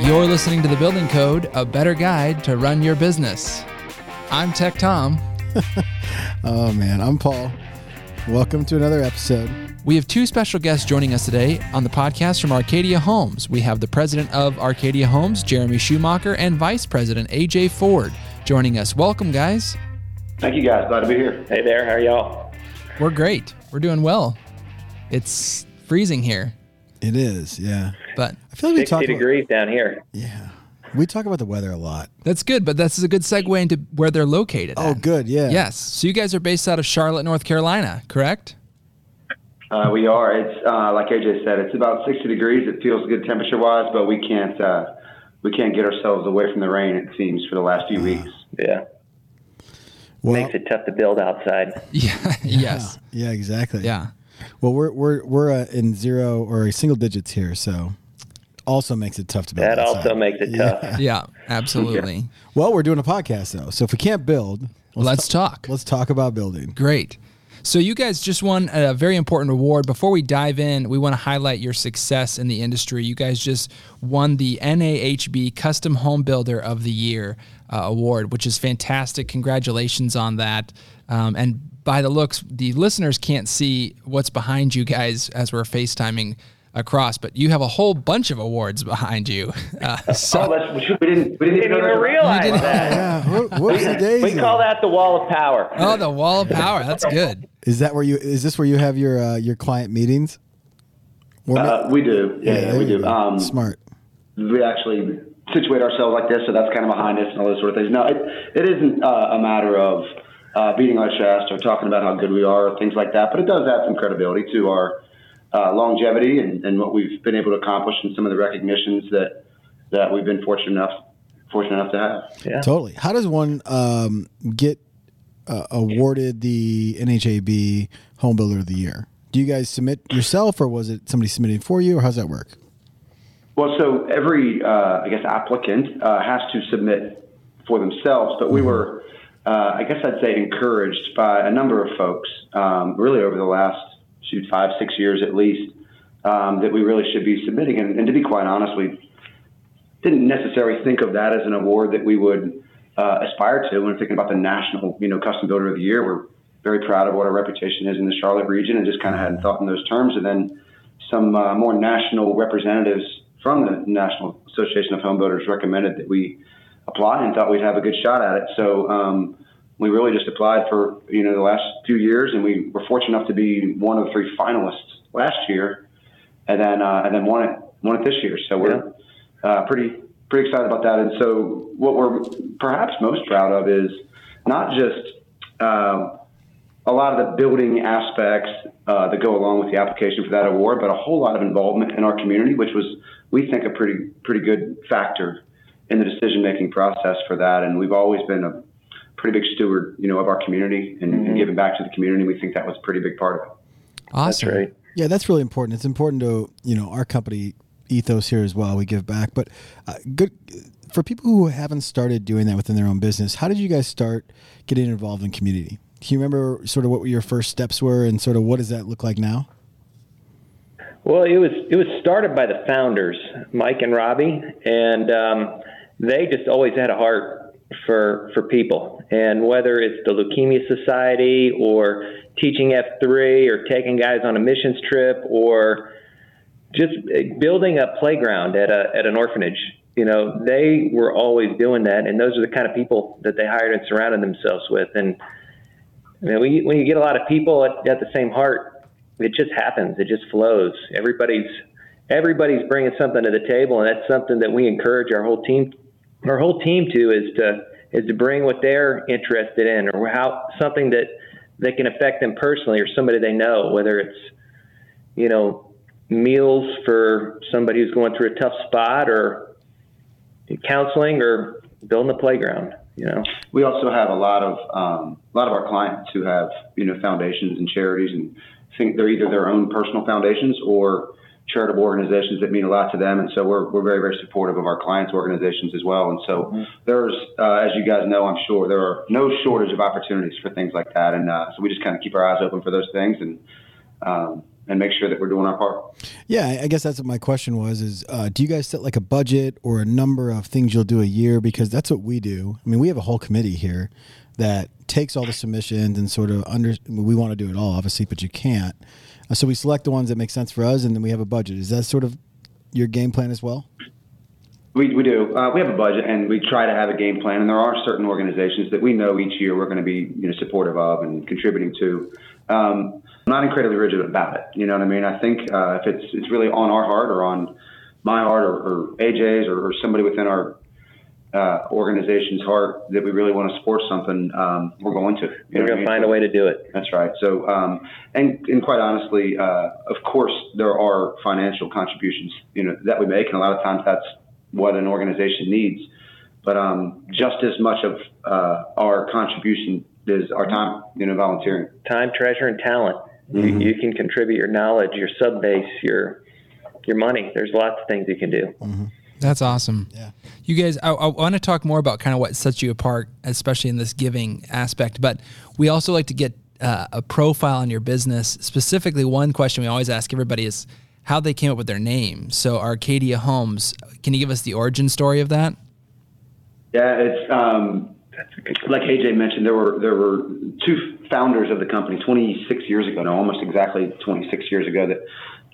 You're listening to The Building Code, a better guide to run your business. I'm Tech Tom. Oh man, I'm Paul. Welcome to another episode. We have two special guests joining us today on the podcast from Arcadia Homes. We have the president of Arcadia Homes, Jeremy Schumacher, and vice president, AJ Foard, joining us. Welcome, guys. Thank you guys. Glad to be here. Hey there, how are y'all? We're great. We're doing well. It's freezing here, It is, yeah. but I feel like we 60 talk about, degrees down here. yeah. We talk about the weather a lot. that's good. But this is a good segue into where they're located. Oh, at. good, yeah. Yes. So you guys are based out of Charlotte, North Carolina, correct? Uh, we are. It's uh, like AJ said. It's about 60 degrees. It feels good temperature wise, but we can't uh, we can't get ourselves away from the rain. It seems for the last few weeks. Yeah, Well, makes it tough to build outside. Yeah. yes. yeah, exactly. Yeah. Well, we're we're we're uh, in zero or single digits here, so also makes it tough to build. That outside. also makes it tough. Yeah. Absolutely. Well, we're doing a podcast though, so if we can't build, Let's talk. let's talk about building. Great. So you guys just won a very important award. Before we dive in, we want to highlight your success in the industry. You guys just won the NAHB Custom Home Builder of the Year uh, award, which is fantastic. Congratulations on that. Um, and by the looks, the listeners can't see what's behind you guys as we're FaceTiming across, but you have a whole bunch of awards behind you. Uh, so Oh, that's, we didn't we didn't, Didn't even that- realize didn't- that. Yeah, whoop- whoopsie daisy. We call that the wall of power. oh, the wall of power. That's good. Is that where you? Is this where you have your uh, your client meetings? Uh, we do. Yeah, yeah, there we you do. Um, Smart. we actually situate ourselves like this, so that's kind of behind us and all those sort of things. No, it, it isn't uh, a matter of uh, beating our chest or talking about how good we are or things like that, but it does add some credibility to our uh, longevity and, and what we've been able to accomplish and some of the recognitions that that we've been fortunate enough fortunate enough to have. Yeah. Totally. How does one um, get uh, awarded the NHAB Home Builder of the Year? Do you guys submit yourself, or was it somebody submitting for you, or how's that work? Well, so every, uh, I guess, applicant uh, has to submit for themselves, but we were, uh, I guess I'd say, encouraged by a number of folks, um, really over the last, shoot, five, six years at least, um, that we really should be submitting. And, and to be quite honest, we didn't necessarily think of that as an award that we would uh, aspire to when thinking about the national, you know, custom builder of the year. We're very proud of what our reputation is in the Charlotte region, and just kind of hadn't thought in those terms. And then some uh, more national representatives from the National Association of Home Builders recommended that we apply and thought we'd have a good shot at it. So um, we really just applied for you know the last few years, and we were fortunate enough to be one of the three finalists last year, and then uh, and then won it won it this year. So we're uh, pretty pretty excited about that. And so what we're perhaps most proud of is not just uh, a lot of the building aspects uh, that go along with the application for that award, but a whole lot of involvement in our community, which was we think a pretty pretty good factor in the decision making process for that. And we've always been a pretty big steward, you know, of our community and, and giving back to the community. We think that was a pretty big part of it. That's Awesome. right. Yeah, that's really important. It's important to you know our company ethos here as well. We give back, but uh, good for people who haven't started doing that within their own business. How did you guys start getting involved in community? Do you remember sort of what your first steps were, and sort of what does that look like now? Well, it was it was started by the founders, Mike and Robbie, and um, they just always had a heart for for people. And whether it's the Leukemia Society or teaching F three or taking guys on a missions trip or just building a playground at a at an orphanage, you know, they were always doing that, and those are the kind of people that they hired and surrounded themselves with. And when you, when you get a lot of people at, at the same heart, it just happens. It just flows. Everybody's everybody's bringing something to the table, and that's something that we encourage our whole team our whole team to is to is to bring what they're interested in or how something that that can affect them personally or somebody they know, whether it's you know meals for somebody who's going through a tough spot or counseling or building a playground. You know. We also have a lot of um, a lot of our clients who have you know foundations and charities and think they're either their own personal foundations or charitable organizations that mean a lot to them. And so we're, we're very, very supportive of our clients' organizations as well. And so there's, uh, as you guys know, I'm sure there are no shortage of opportunities for things like that. And uh, so we just kind of keep our eyes open for those things and, um, and make sure that we're doing our part. Yeah, I guess that's what my question was: is uh, do you guys set like a budget or a number of things you'll do a year? Because that's what we do. I mean, we have a whole committee here that takes all the submissions and sort of under. We want to do it all, obviously, but you can't. Uh, so we select the ones that make sense for us, and then we have a budget. Is that sort of your game plan as well? We, we do. Uh, we have a budget, and we try to have a game plan. And there are certain organizations that we know each year we're going to be you know supportive of and contributing to. Um, I'm not incredibly rigid about it. You know what I mean? I think uh, if it's it's really on our heart or on my heart or, or AJ's or, or somebody within our uh, organization's heart that we really want to support something, um, we're going to. We're going to find a way to do it. That's right. So, um, and and quite honestly, uh, of course, there are financial contributions, you know, that we make, and a lot of times that's what an organization needs. But um, just as much of uh, our contribution is our time, you know, volunteering. Time, treasure, and talent. Mm-hmm. You, you, can contribute your knowledge, your sub base, your your money. There's lots of things you can do. Mm-hmm. That's awesome. Yeah. You guys, I, I want to talk more about kind of what sets you apart, especially in this giving aspect. But we also like to get uh, a profile on your business. Specifically, one question we always ask everybody is how they came up with their name. So, Arcadia Homes, can you give us the origin story of that? Yeah, it's um, like AJ mentioned. There were there were two founders of the company 26 years ago now, almost exactly 26 years ago. That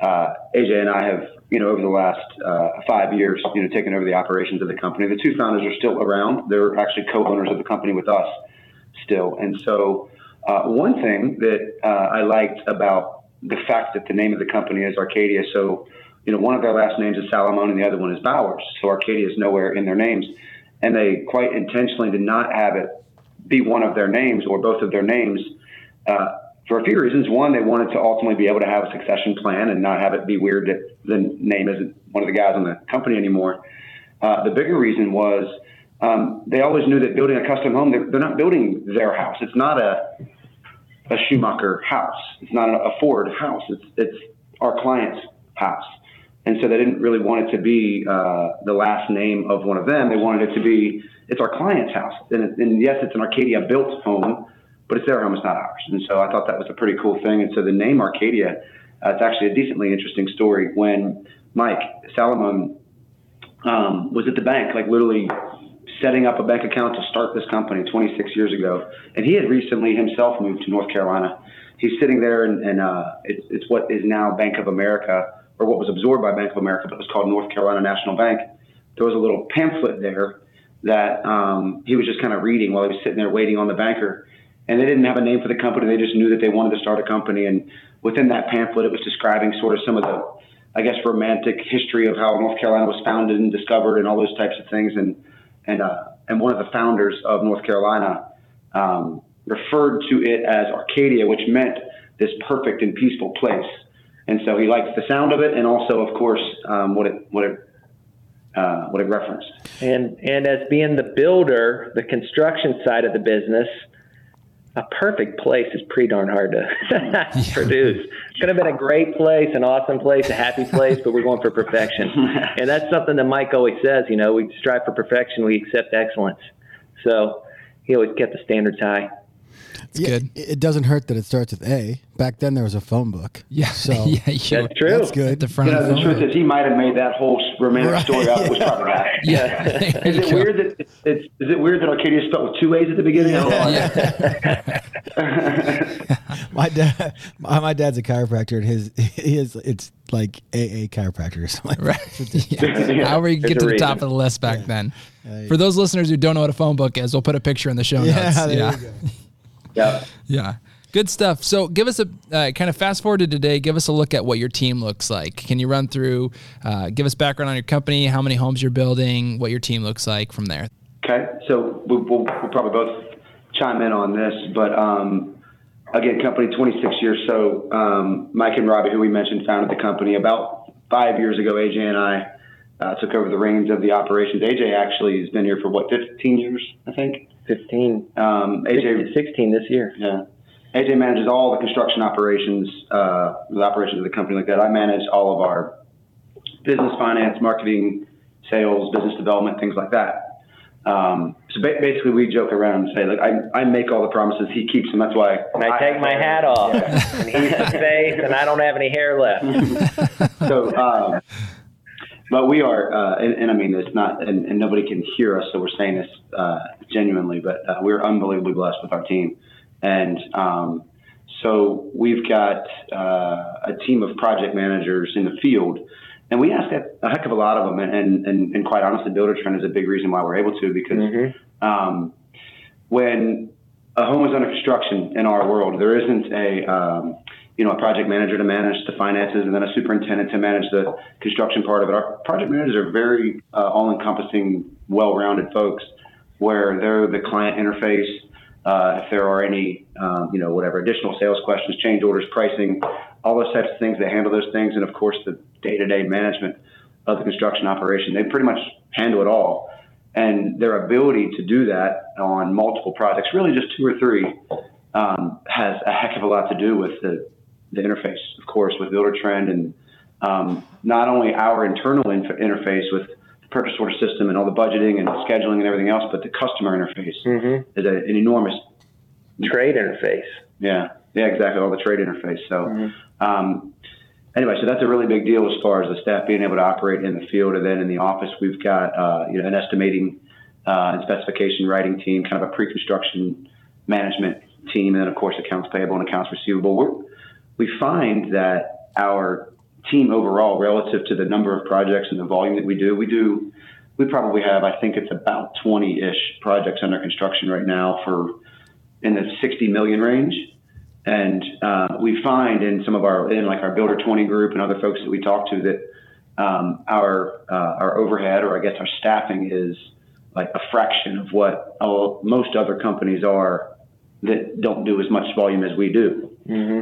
uh, AJ and I have you know, over the last uh, five years, you know, taken over the operations of the company. The two founders are still around. They're actually co-owners of the company with us still. And so, uh, one thing that uh, I liked about the fact that the name of the company is Arcadia. So, you know, one of their last names is Salamone and the other one is Bowers. So Arcadia is nowhere in their names, and they quite intentionally did not have it be one of their names or both of their names. Uh, for a few reasons. One, they wanted to ultimately be able to have a succession plan and not have it be weird that the name isn't one of the guys in the company anymore. Uh, the bigger reason was um, they always knew that building a custom home, they're, they're, not building their house. It's not a a Schumacher house. It's not a Foard house. It's it's our client's house. And so they didn't really want it to be uh, the last name of one of them. They wanted it to be it's our client's house. And, and yes, it's an Arcadia built home, but it's their home, it's not ours. And so I thought that was a pretty cool thing. And so the name Arcadia, uh, it's actually a decently interesting story. When Mike Salamone um, was at the bank, like literally setting up a bank account to start this company 26 years ago, and he had recently himself moved to North Carolina. He's sitting there, and, and uh, it's, it's what is now Bank of America, or what was absorbed by Bank of America, but was called North Carolina National Bank. There was a little pamphlet there that um, he was just kind of reading while he was sitting there waiting on the banker and they didn't have a name for the company. They just knew that they wanted to start a company. And within that pamphlet, it was describing sort of some of the, I guess, romantic history of how North Carolina was founded and discovered, and all those types of things. And and uh, and one of the founders of North Carolina um, referred to it as Arcadia, which meant this perfect and peaceful place. And so he liked the sound of it, and also, of course, um, what it what it uh, what it referenced. And and as being the builder, the construction side of the business a perfect place is pretty darn hard to produce. It could have been a great place, an awesome place, a happy place, but we're going for perfection. and that's something that Mike always says, you know, we strive for perfection, we accept excellence. So he always kept the standards high. It's yeah, good. It doesn't hurt that it starts with A. Back then, there was a phone book. Yeah, so yeah, that's true. That's good. the front. You know, the, the truth is, he might have made that whole romantic right. story up. Was probably right. Yeah. is it weird that it's, is it weird that Arcadia is spelled with two A's at the beginning? Yeah. my dad, my, my, dad's a chiropractor, and his he is it's like AA chiropractor or something. Right. yeah. How we get to the top of the list back then. For those listeners who don't know what a phone book is, we'll put a picture in the show notes. yeah. Yeah. Yeah. Good stuff. So, give us a uh, kind of fast forward to today. Give us a look at what your team looks like. Can you run through, uh, give us background on your company, how many homes you're building, what your team looks like from there? Okay. So, we'll, we'll, we'll probably both chime in on this, but um, again, company 26 years. So, um, Mike and Robbie, who we mentioned, founded the company about five years ago. AJ and I uh, took over the reins of the operations. AJ actually has been here for what, 15 years, I think? 15. Um, AJ 16 this year. Yeah. AJ manages all the construction operations, uh, the operations of the company like that. I manage all of our business finance, marketing, sales, business development, things like that. Um, so ba- basically, we joke around and say, like, I, I make all the promises, he keeps them. That's why And I take my hat off, and he's the face, and I don't have any hair left. so, um, but we are, uh, and, and I mean, it's not, and, and nobody can hear us, so we're saying this uh, genuinely, but uh, we're unbelievably blessed with our team. And um, so we've got uh, a team of project managers in the field, and we ask that a heck of a lot of them. And, and, and, quite honestly, Buildertrend is a big reason why we're able to because um, when a home is under construction in our world, there isn't a um, you know a project manager to manage the finances and then a superintendent to manage the construction part of it. Our project managers are very uh, all-encompassing, well-rounded folks, where they're the client interface. Uh, if there are any, um, you know, whatever additional sales questions, change orders, pricing, all those types of things, they handle those things, and of course the day-to-day management of the construction operation. They pretty much handle it all and their ability to do that on multiple projects, really just two or three, um, has a heck of a lot to do with the, the interface, of course, with Buildertrend and um, not only our internal inf- interface with the purchase order system and all the budgeting and scheduling and everything else, but the customer interface Mm-hmm. is a, an enormous, Trade interface. yeah, yeah, exactly, all the trade interface. So, um, anyway, so that's a really big deal as far as the staff being able to operate in the field, and then in the office we've got uh, you know an estimating uh, and specification writing team, kind of a pre-construction management team, and then of course accounts payable and accounts receivable. We're, we find that our team overall, relative to the number of projects and the volume that we do, we do we probably have I think it's about 20-ish projects under construction right now for in the 60 million range. And uh, we find in some of our, in like our Builder 20 group and other folks that we talk to that um, our uh, our overhead or I guess our staffing is like a fraction of what uh, most other companies are that don't do as much volume as we do.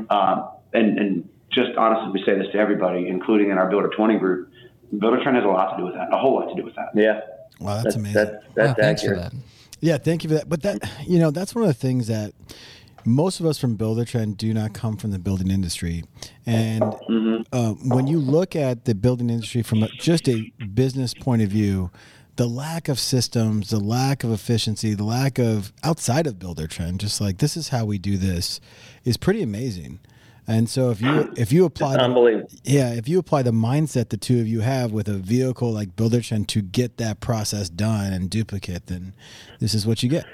Um, and and just honestly, we say this to everybody, including in our Builder 20 group. Buildertrend has a lot to do with that, a whole lot to do with that. Yeah. Wow, that's That's amazing. that's, that's Wow, thanks accurate. for that. Yeah, thank you for that. But that, you know, that's one of the things that most of us from Buildertrend do not come from the building industry. And um, when you look at the building industry from a, just a business point of view, the lack of systems, the lack of efficiency, the lack of outside of Buildertrend, just like this is how we do this, is pretty amazing. And so if you if you apply the- Unbelievable. yeah, if you apply the mindset the two of you have with a vehicle like Buildertrend to get that process done and duplicate, then this is what you get.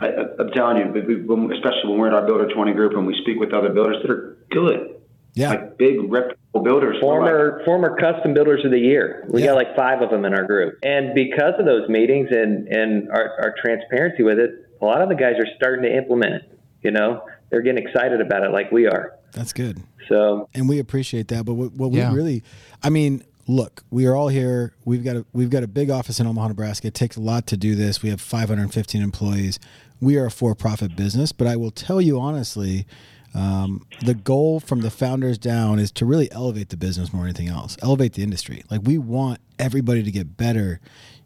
I, I'm telling you, we, we, when, especially when we're in our Builder 20 group and we speak with other builders that are good, Yeah. like big reputable builders. we're like, Former former custom builders of the year. We Yeah. got like five of them in our group, and because of those meetings and and our, our transparency with it, a lot of the guys are starting to implement it. You know, they're getting excited about it like we are. That's good. So and we appreciate that. But what, what Yeah. we really, I mean, look, we are all here. We've got a we've got a big office in Omaha, Nebraska. It takes a lot to do this. We have 515 employees. We are a for-profit business, but I will tell you honestly, um, the goal from the founders down is to really elevate the business more than anything else. Elevate the industry. Like we want everybody to get better.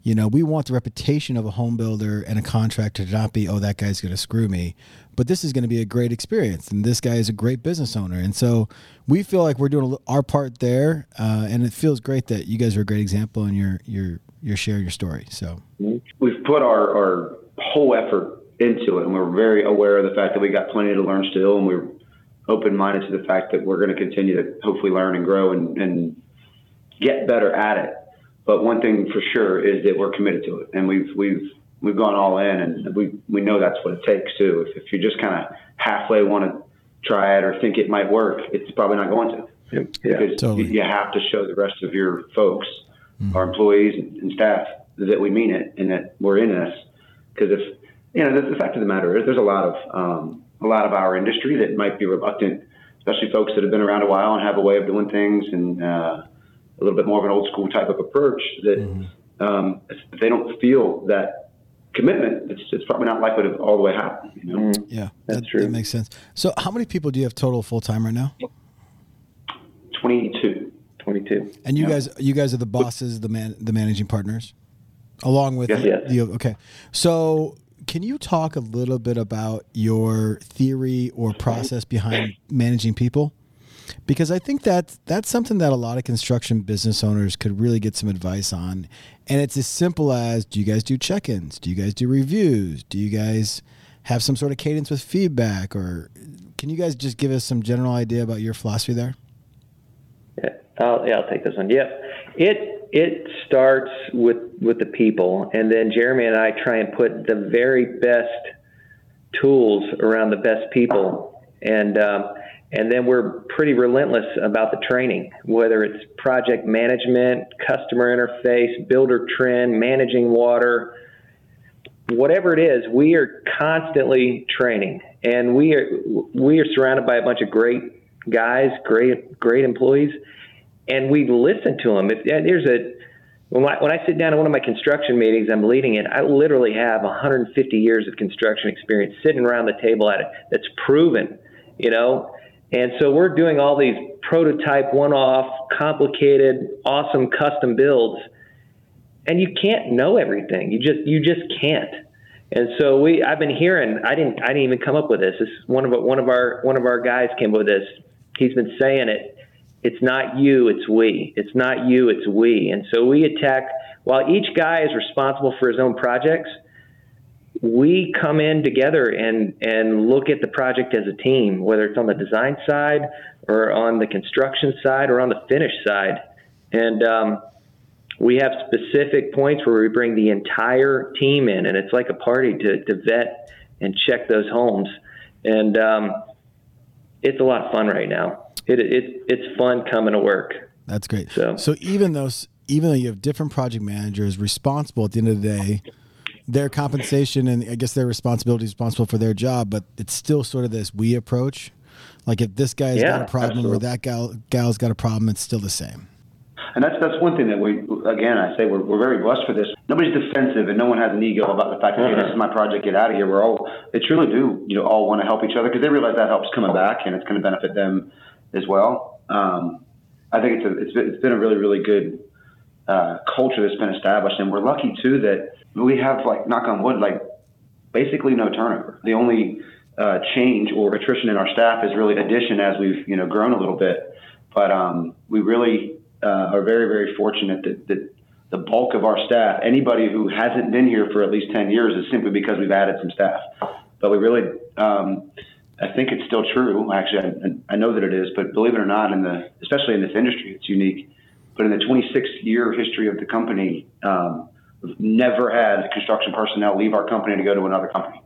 You know, we want the reputation of a home builder and a contractor to not be, oh, that guy's going to screw me. But this is going to be a great experience, and this guy is a great business owner, and so we feel like we're doing our part there, uh, and it feels great that you guys are a great example, and you're you're you're sharing your story. So we've put our, our whole effort into it, and we're very aware of the fact that we got plenty to learn still, and we're open minded to the fact that we're going to continue to hopefully learn and grow and, and get better at it. But one thing for sure is that we're committed to it, and we've we've we've gone all in, and we we know that's what it takes too. If, if you just kind of halfway want to try it or think it might work, it's probably not going to yeah, because Totally. you, have to show the rest of your folks, our employees and, staff, that we mean it and that we're in this. Because if you know, the, the fact of the matter is, there's a lot of um, a lot of our industry that might be reluctant, especially folks that have been around a while and have a way of doing things and uh, a little bit more of an old school type of approach. That um, if they don't feel that commitment, it's, it's probably not likely to all the way happen. You know. yeah, That's that, true. That makes sense. So how many people do you have total full time right now? 22. 22. And you Yeah. guys, you guys are the bosses, the man, the managing partners, along with Yes. the, Yes. the okay. So, can you talk a little bit about your theory or process behind managing people? Because I think that that's something that a lot of construction business owners could really get some advice on. And it's as simple as do you guys do check ins? Do you guys do reviews? Do you guys have some sort of cadence with feedback? Or can you guys just give us some general idea about your philosophy there? Yeah, I'll, yeah, I'll take this one. Yep. It, it starts with, with the people, and then Jeremy and I try and put the very best tools around the best people. And, um, and then we're pretty relentless about the training, whether it's project management, customer interface, builder trend, managing water, whatever it is, we are constantly training. And we are, we are surrounded by a bunch of great guys, great, great employees, and we listen to them. If there's a, when I, when I sit down in one of my construction meetings, I'm leading it. I literally have 150 years of construction experience sitting around the table at it that's proven, you know, and so we're doing all these prototype, one-off, complicated, awesome custom builds, and you can't know everything. You just you just can't. And so we, I've been hearing. I didn't. I didn't even come up with this. This one of one of our one of our guys came up with this. He's been saying it. It's not you. It's we. It's not you. It's we. And so we attack. While each guy is responsible for his own projects, we come in together and and look at the project as a team, whether it's on the design side or on the construction side or on the finish side, and um, we have specific points where we bring the entire team in, and it's like a party to, to vet and check those homes, and um, it's a lot of fun right now. It, it it's fun coming to work. That's great. So, so even though even though you have different project managers responsible at the end of the day their compensation and I guess their responsibility is responsible for their job, but it's still sort of this we approach. Like if this guy's yeah, got a problem absolutely. or that gal gal's got a problem, it's still the same. And that's that's one thing that we again I say we're, we're very blessed for this. Nobody's defensive and no one has an ego about the fact that hey, this is my project, get out of here. We're all they truly do you know all want to help each other because they realize that helps coming back and it's going to benefit them as well. Um, I think it's a, it's been, it's been a really really good uh, culture that's been established, and we're lucky too that we have like knock on wood, like basically no turnover. The only uh, change or attrition in our staff is really addition as we've you know grown a little bit. But um, we really uh, are very very fortunate that, that the bulk of our staff, anybody who hasn't been here for at least ten years, is simply because we've added some staff. But we really, um, I think it's still true. Actually, I, I know that it is. But believe it or not, in the especially in this industry, it's unique. But in the 26 year history of the company, um, never had construction personnel leave our company to go to another company.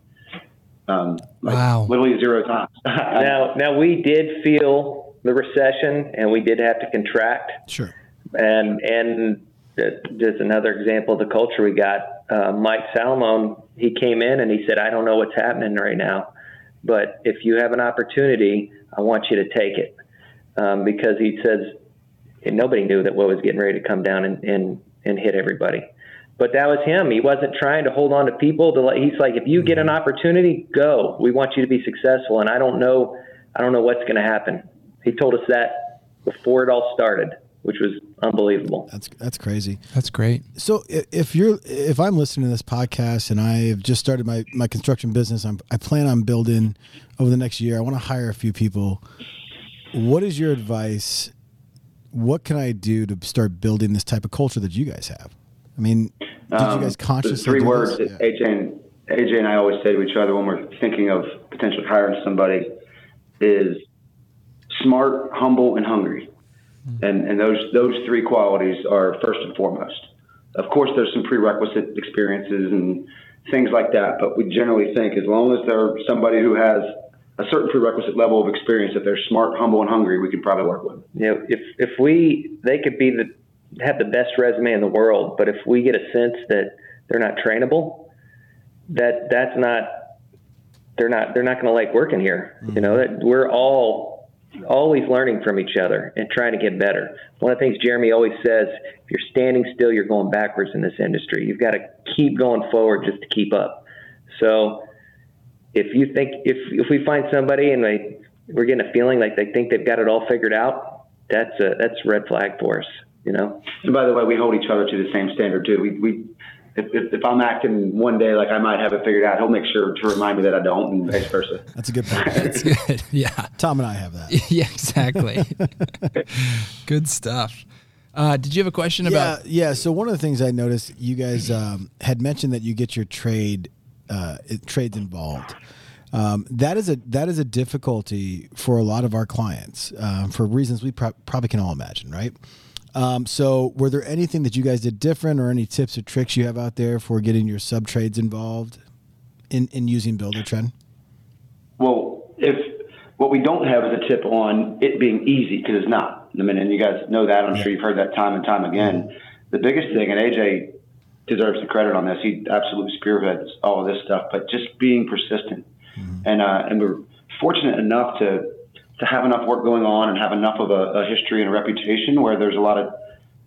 Um, like wow. Literally zero times. now, now we did feel the recession and we did have to contract. Sure. And, and just another example of the culture we got. Uh, Mike Salamone, he came in and he said, I don't know what's happening right now, but if you have an opportunity, I want you to take it. Um, because he says, nobody knew that what was getting ready to come down and, and, and hit everybody but that was him. He wasn't trying to hold on to people. To let, he's like, if you get an mm-hmm. opportunity, go. We want you to be successful. And I don't know, I don't know what's going to happen. He told us that before it all started, which was unbelievable. That's that's crazy. That's great. So if you're if I'm listening to this podcast and I've just started my my construction business, I'm, I plan on building over the next year. I want to hire a few people. What is your advice? What can I do to start building this type of culture that you guys have? I mean, did um, you guys consciously? Three words. Yeah. AJ and AJ and I always say to each other when we're thinking of potentially hiring somebody is smart, humble, and hungry. Mm-hmm. And and those those three qualities are first and foremost. Of course, there's some prerequisite experiences and things like that, but we generally think as long as they're somebody who has a certain prerequisite level of experience, if they're smart, humble, and hungry, we could probably work with. You know, if if we they could be the have the best resume in the world, but if we get a sense that they're not trainable, that that's not they're not they're not going to like working here. Mm-hmm. You know that we're all always learning from each other and trying to get better. One of the things Jeremy always says: if you're standing still, you're going backwards in this industry. You've got to keep going forward just to keep up. So if you think if if we find somebody and they we're getting a feeling like they think they've got it all figured out, that's a that's a red flag for us you know. And by the way, we hold each other to the same standard too. We, we if, if, if, I'm acting one day like I might have it figured out, he'll make sure to remind me that I don't, and vice versa. That's a good point. That's good. Yeah. Tom and I have that. yeah, exactly. good stuff. Uh, did you have a question yeah, about? Yeah. So one of the things I noticed, you guys um, had mentioned that you get your trade uh, trades involved. Um, that is a that is a difficulty for a lot of our clients um, for reasons we pro- probably can all imagine, right? Um, so, were there anything that you guys did different, or any tips or tricks you have out there for getting your sub trades involved in in using Buildertrend? Well, if what we don't have is a tip on it being easy because it's not. I mean, and you guys know that. I'm yeah. sure you've heard that time and time again. Mm-hmm. The biggest thing, and AJ deserves the credit on this. He absolutely spearheads all of this stuff, but just being persistent. Mm-hmm. And uh, and we're fortunate enough to to have enough work going on and have enough of a, a history and a reputation where there's a lot of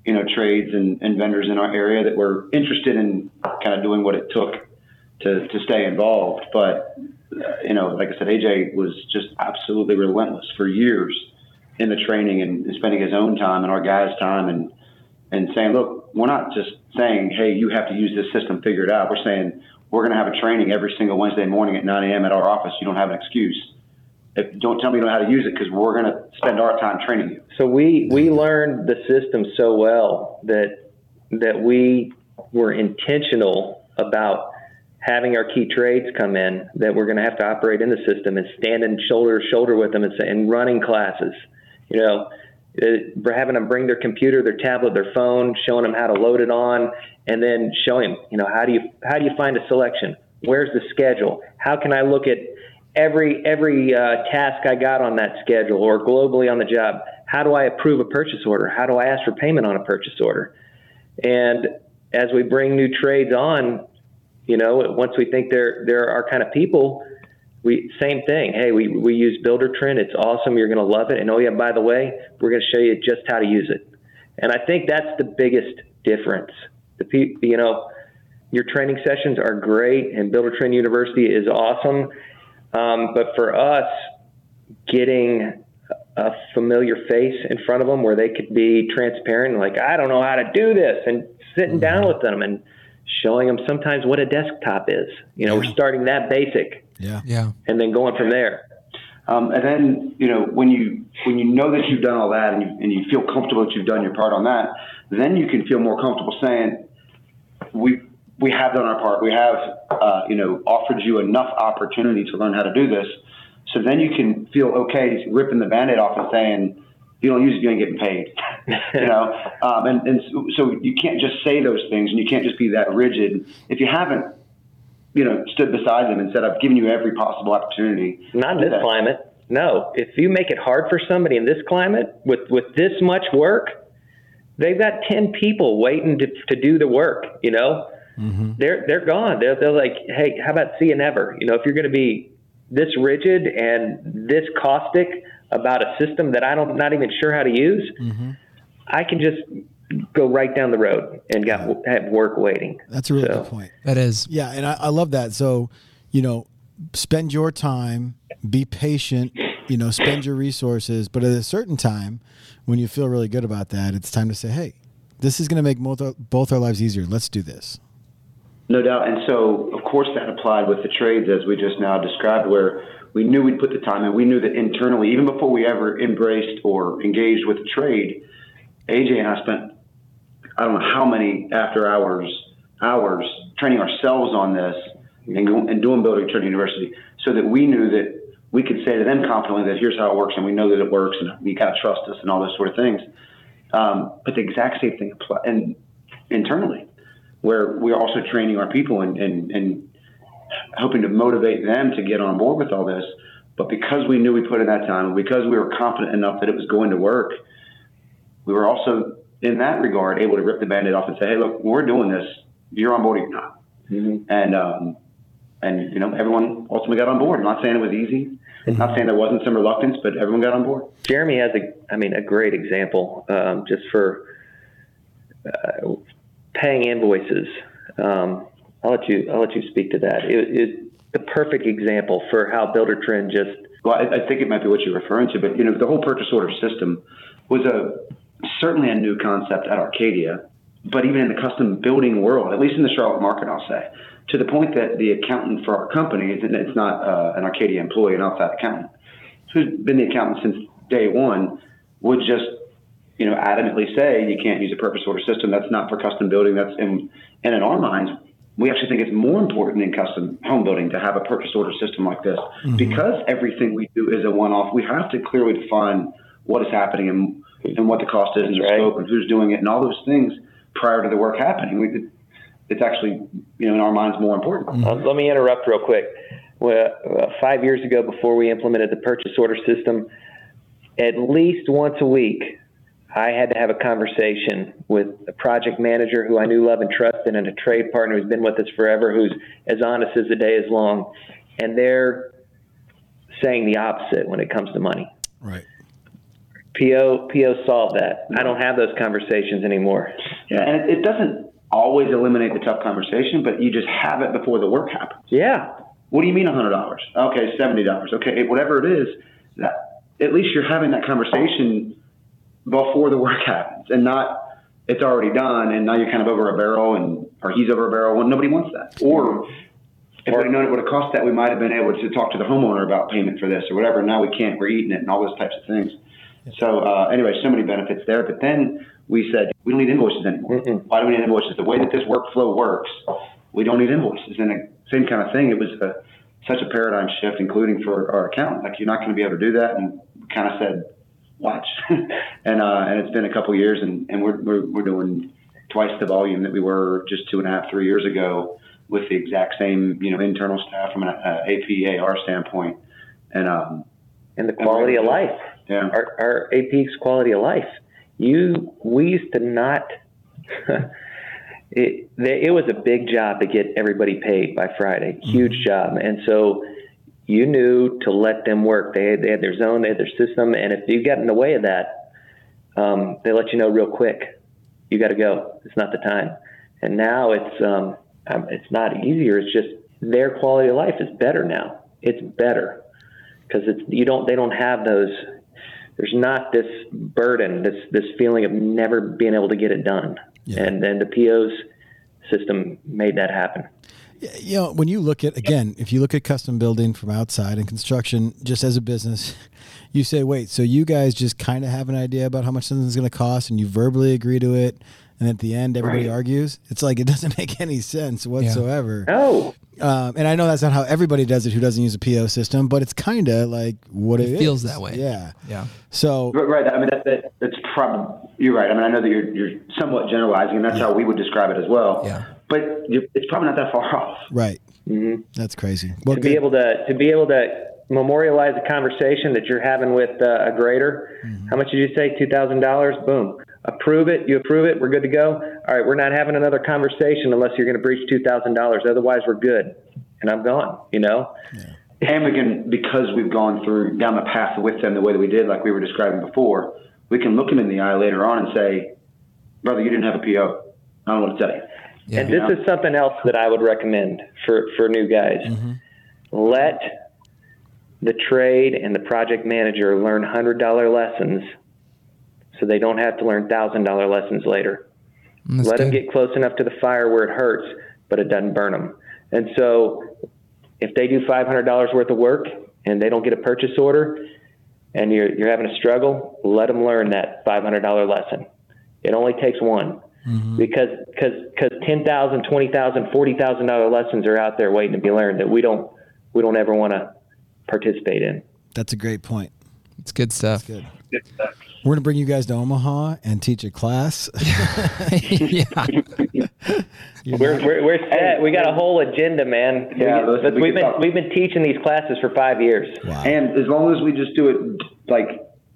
you know trades and, and vendors in our area that were interested in kind of doing what it took to to stay involved. But uh, you know, like I said, AJ was just absolutely relentless for years in the training and, spending his own time and our guys' time and and saying, look, we're not just saying, hey, you have to use this system, figure it out. We're saying we're going to have a training every single Wednesday morning at 9 a.m. at our office. You don't have an excuse. If, don't tell me you know how to use it because we're going to spend our time training you. So we we learned the system so well that that we were intentional about having our key trades come in that we're going to have to operate in the system and standing shoulder to shoulder with them and, and running classes. You know, uh, we're having them bring their computer, their tablet, their phone, showing them how to load it on, and then showing them, you know, how do you how do you find a selection? Where's the schedule? How can I look at every every uh, task I got on that schedule or globally on the job? How do I approve a purchase order? How do I ask for payment on a purchase order? And as we bring new trades on, you know, once we think they're they're our kind of people, we same thing. Hey, we we use Buildertrend. It's awesome. You're going to love it. And oh yeah, by the way, we're going to show you just how to use it. And I think that's the biggest difference. The you know, your training sessions are great, and Buildertrend University is awesome. Um, but for us, getting a familiar face in front of them where they could be transparent, like I don't know how to do this, and sitting down with them and showing them sometimes what a desktop is. You know, yeah. we're starting that basic yeah. Yeah. And then going from there. Um, and then you know when you when you know that you've done all that and you, and you feel comfortable that you've done your part on that, then you can feel more comfortable saying we we have done our part. We have uh, you know offered you enough opportunity to learn how to do this. So then you can feel okay ripping the band-aid off and saying you don't use it, you ain't getting paid. you know, um, and and so you can't just say those things and you can't just be that rigid if you haven't you know, stood beside them and said, I've given you every possible opportunity. Not in this that. climate. No. If you make it hard for somebody in this climate with, with this much work, they've got 10 people waiting to, to do the work, you know? Mm-hmm. They're, they're gone. They're, they're like, hey, how about see you never? You know, if you're going to be this rigid and this caustic about a system that I don't, not even sure how to use, mm-hmm. I can just go right down the road and got have work waiting. That's a really so. good point. That is. Yeah, and I, I love that. So, you know, spend your time, be patient, you know, spend your resources, but at a certain time when you feel really good about that, it's time to say, "Hey, this is going to make both our, both our lives easier. Let's do this." No doubt. And so, of course, that applied with the trades as we just now described, where we knew we'd put the time in. We knew that internally, even before we ever embraced or engaged with trade, AJ and I spent I don't know how many after hours hours training ourselves on this and, go, and doing Buildertrend University so that we knew that we could say to them confidently that here's how it works and we know that it works and you kind of trust us and all those sort of things. Um, but the exact same thing apply and internally, where we're also training our people and, and, and hoping to motivate them to get on board with all this. But because we knew we put in that time and because we were confident enough that it was going to work, we were also in that regard, able to rip the band-aid off and say, hey, look, we're doing this. You're on board or you're not. Mm-hmm. And, um, and, you know, everyone ultimately got on board. I'm not saying it was easy. Mm-hmm. Not saying there wasn't some reluctance, but everyone got on board. Jeremy has a, I mean, a great example um, just for uh, paying invoices. Um, I'll let you. I'll let you speak to that. It, it, the perfect example for how Buildertrend just. Well, I, I think it might be what you're referring to, but you know, the whole purchase order system was a certainly a new concept at Arcadia. but even in the custom building world, at least in the Charlotte market, I'll say, to the point that the accountant for our company, and it's not uh, an Arcadia employee, an outside accountant, who's been the accountant since day one, would just you know adamantly say you can't use a purchase order system. That's not for custom building. That's in and in our minds, we actually think it's more important in custom home building to have a purchase order system like this mm-hmm. because everything we do is a one-off. We have to clearly define what is happening and, and what the cost is and the right. scope and who's doing it and all those things prior to the work happening. We, it's actually, you know, in our minds more important. Mm-hmm. Uh, let me interrupt real quick. Well, uh, five years ago, before we implemented the purchase order system, at least once a week, I had to have a conversation with a project manager who I knew, love, and trusted, and a trade partner who's been with us forever, who's as honest as the day is long. And they're saying the opposite when it comes to money. Right. PO PO solved that. I don't have those conversations anymore. Yeah, and it, it doesn't always eliminate the tough conversation, but you just have it before the work happens. Yeah. What do you mean hundred dollars? Okay, seventy dollars. Okay, whatever it is, that at least you're having that conversation before the work happens and not it's already done and now you're kind of over a barrel and or he's over a barrel when nobody wants that. Or if we'd known it would have cost that, we might have been able to talk to the homeowner about payment for this or whatever. Now we can't. We're eating it and all those types of things. So uh, anyway, so many benefits there. But then we said we don't need invoices anymore. Mm-mm. Why do we need invoices? The way that this workflow works, we don't need invoices. And the same kind of thing. It was a, such a paradigm shift, including for our accountant. Like you're not going to be able to do that. And we kind of said, watch. and uh, and it's been a couple years, and, and we're, we're we're doing twice the volume that we were just two and a half, three years ago with the exact same you know internal staff from an uh, APAR standpoint, and um, and the quality and of life. Yeah, our, our AP's quality of life. You we used to not. it it was a big job to get everybody paid by Friday, huge mm-hmm. job, and so you knew to let them work. They had, they had their zone, they had their system, and if you got in the way of that, um, they let you know real quick. You got to go. It's not the time. And now it's um, it's not easier. It's just their quality of life is better now. It's better because it's you don't they don't have those. There's not this burden, this this feeling of never being able to get it done. Yeah. And then the POs system made that happen. You know, when you look at again, if you look at custom building from outside and construction, just as a business, you say, "Wait, so you guys just kind of have an idea about how much something's going to cost, and you verbally agree to it, and at the end, everybody right. argues." It's like it doesn't make any sense whatsoever. Yeah. No. Um, and I know that's not how everybody does it who doesn't use a PO system, but it's kind of like what it, it feels is. that way. Yeah. Yeah. So right. I mean, that, that that's probably you're right. I mean, I know that you're you're somewhat generalizing, and that's yeah. how we would describe it as well. Yeah. But it's probably not that far off. Right. Mm-hmm. That's crazy. Well, to good. be able to to be able to memorialize a conversation that you're having with uh, a grader. Mm-hmm. How much did you say? Two thousand dollars. Boom. Approve it. You approve it. We're good to go. All right. We're not having another conversation unless you're going to breach two thousand dollars. Otherwise, we're good. And I'm gone. You know. Yeah. And we can, because we've gone through down the path with them the way that we did, like we were describing before, we can look them in the eye later on and say, "Brother, you didn't have a PO. I don't know what to tell you." Yeah. And this is something else that I would recommend for, for new guys. Mm-hmm. Let the trade and the project manager learn $100 lessons so they don't have to learn $1,000 lessons later. Mm, that's Let good. them get close enough to the fire where it hurts, but it doesn't burn them. And so if they do $500 worth of work and they don't get a purchase order and you're, you're having a struggle, let them learn that $500 lesson. It only takes one. Mm-hmm. Because because because ten thousand, twenty thousand, forty thousand dollar lessons are out there waiting to be learned that we don't we don't ever want to participate in. That's a great point. It's good stuff. Good. good stuff. We're gonna bring you guys to Omaha and teach a class. yeah. we're, we're, we're set. We got a whole agenda, man. Yeah, we, we have been talk. we've been teaching these classes for five years. Wow. And as long as we just do it like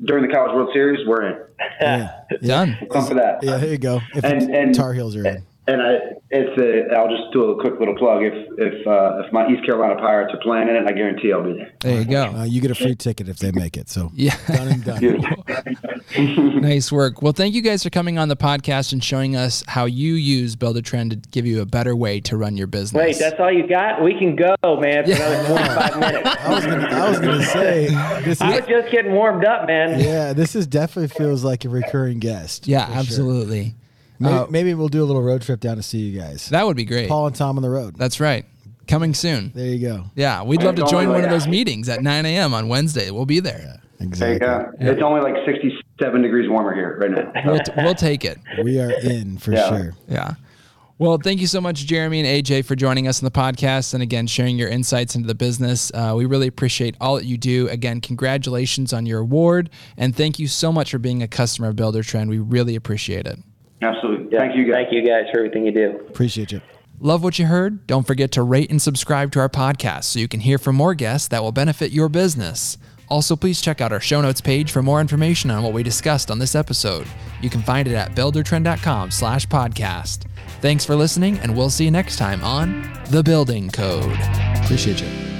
during the College World Series, we're in. Yeah. Done. Come for that. Yeah, here you go. If and, and Tar Heels are in. And I, it's a, I'll just do a quick little plug. If if uh, if my East Carolina Pirates are playing in it, I guarantee I'll be there. There you go. Uh, you get a free ticket if they make it. So yeah, done and done. nice work. Well, thank you guys for coming on the podcast and showing us how you use Buildertrend to give you a better way to run your business. Wait, that's all you got? We can go, man, for yeah. another twenty five minutes. I was gonna, I was gonna say this. I was just getting warmed up, man. Yeah, this is definitely feels like a recurring guest. Yeah, absolutely. Sure. Maybe, Uh, maybe we'll do a little road trip down to see you guys. That would be great. Paul and Tom on the road. That's right. Coming soon. There you go. Yeah, we'd love to join only one of those meetings at 9 a.m. on Wednesday. We'll be there. There you Exactly. go. It's only like 67 degrees warmer here right now. We'll, t- we'll take it. We are in for Yeah. sure. Yeah. Well, thank you so much, Jeremy and AJ, for joining us on the podcast and again sharing your insights into the business. Uh, we really appreciate all that you do. Again, congratulations on your award, and thank you so much for being a customer of Buildertrend. We really appreciate it. Absolutely. Yeah, Thank you, guys. Thank you guys for everything you do. Appreciate you. Love what you heard? Don't forget to rate and subscribe to our podcast so you can hear from more guests that will benefit your business. Also, please check out our show notes page for more information on what we discussed on this episode. You can find it at buildertrend.com slash podcast. Thanks for listening, and we'll see you next time on The Building Code. Appreciate you.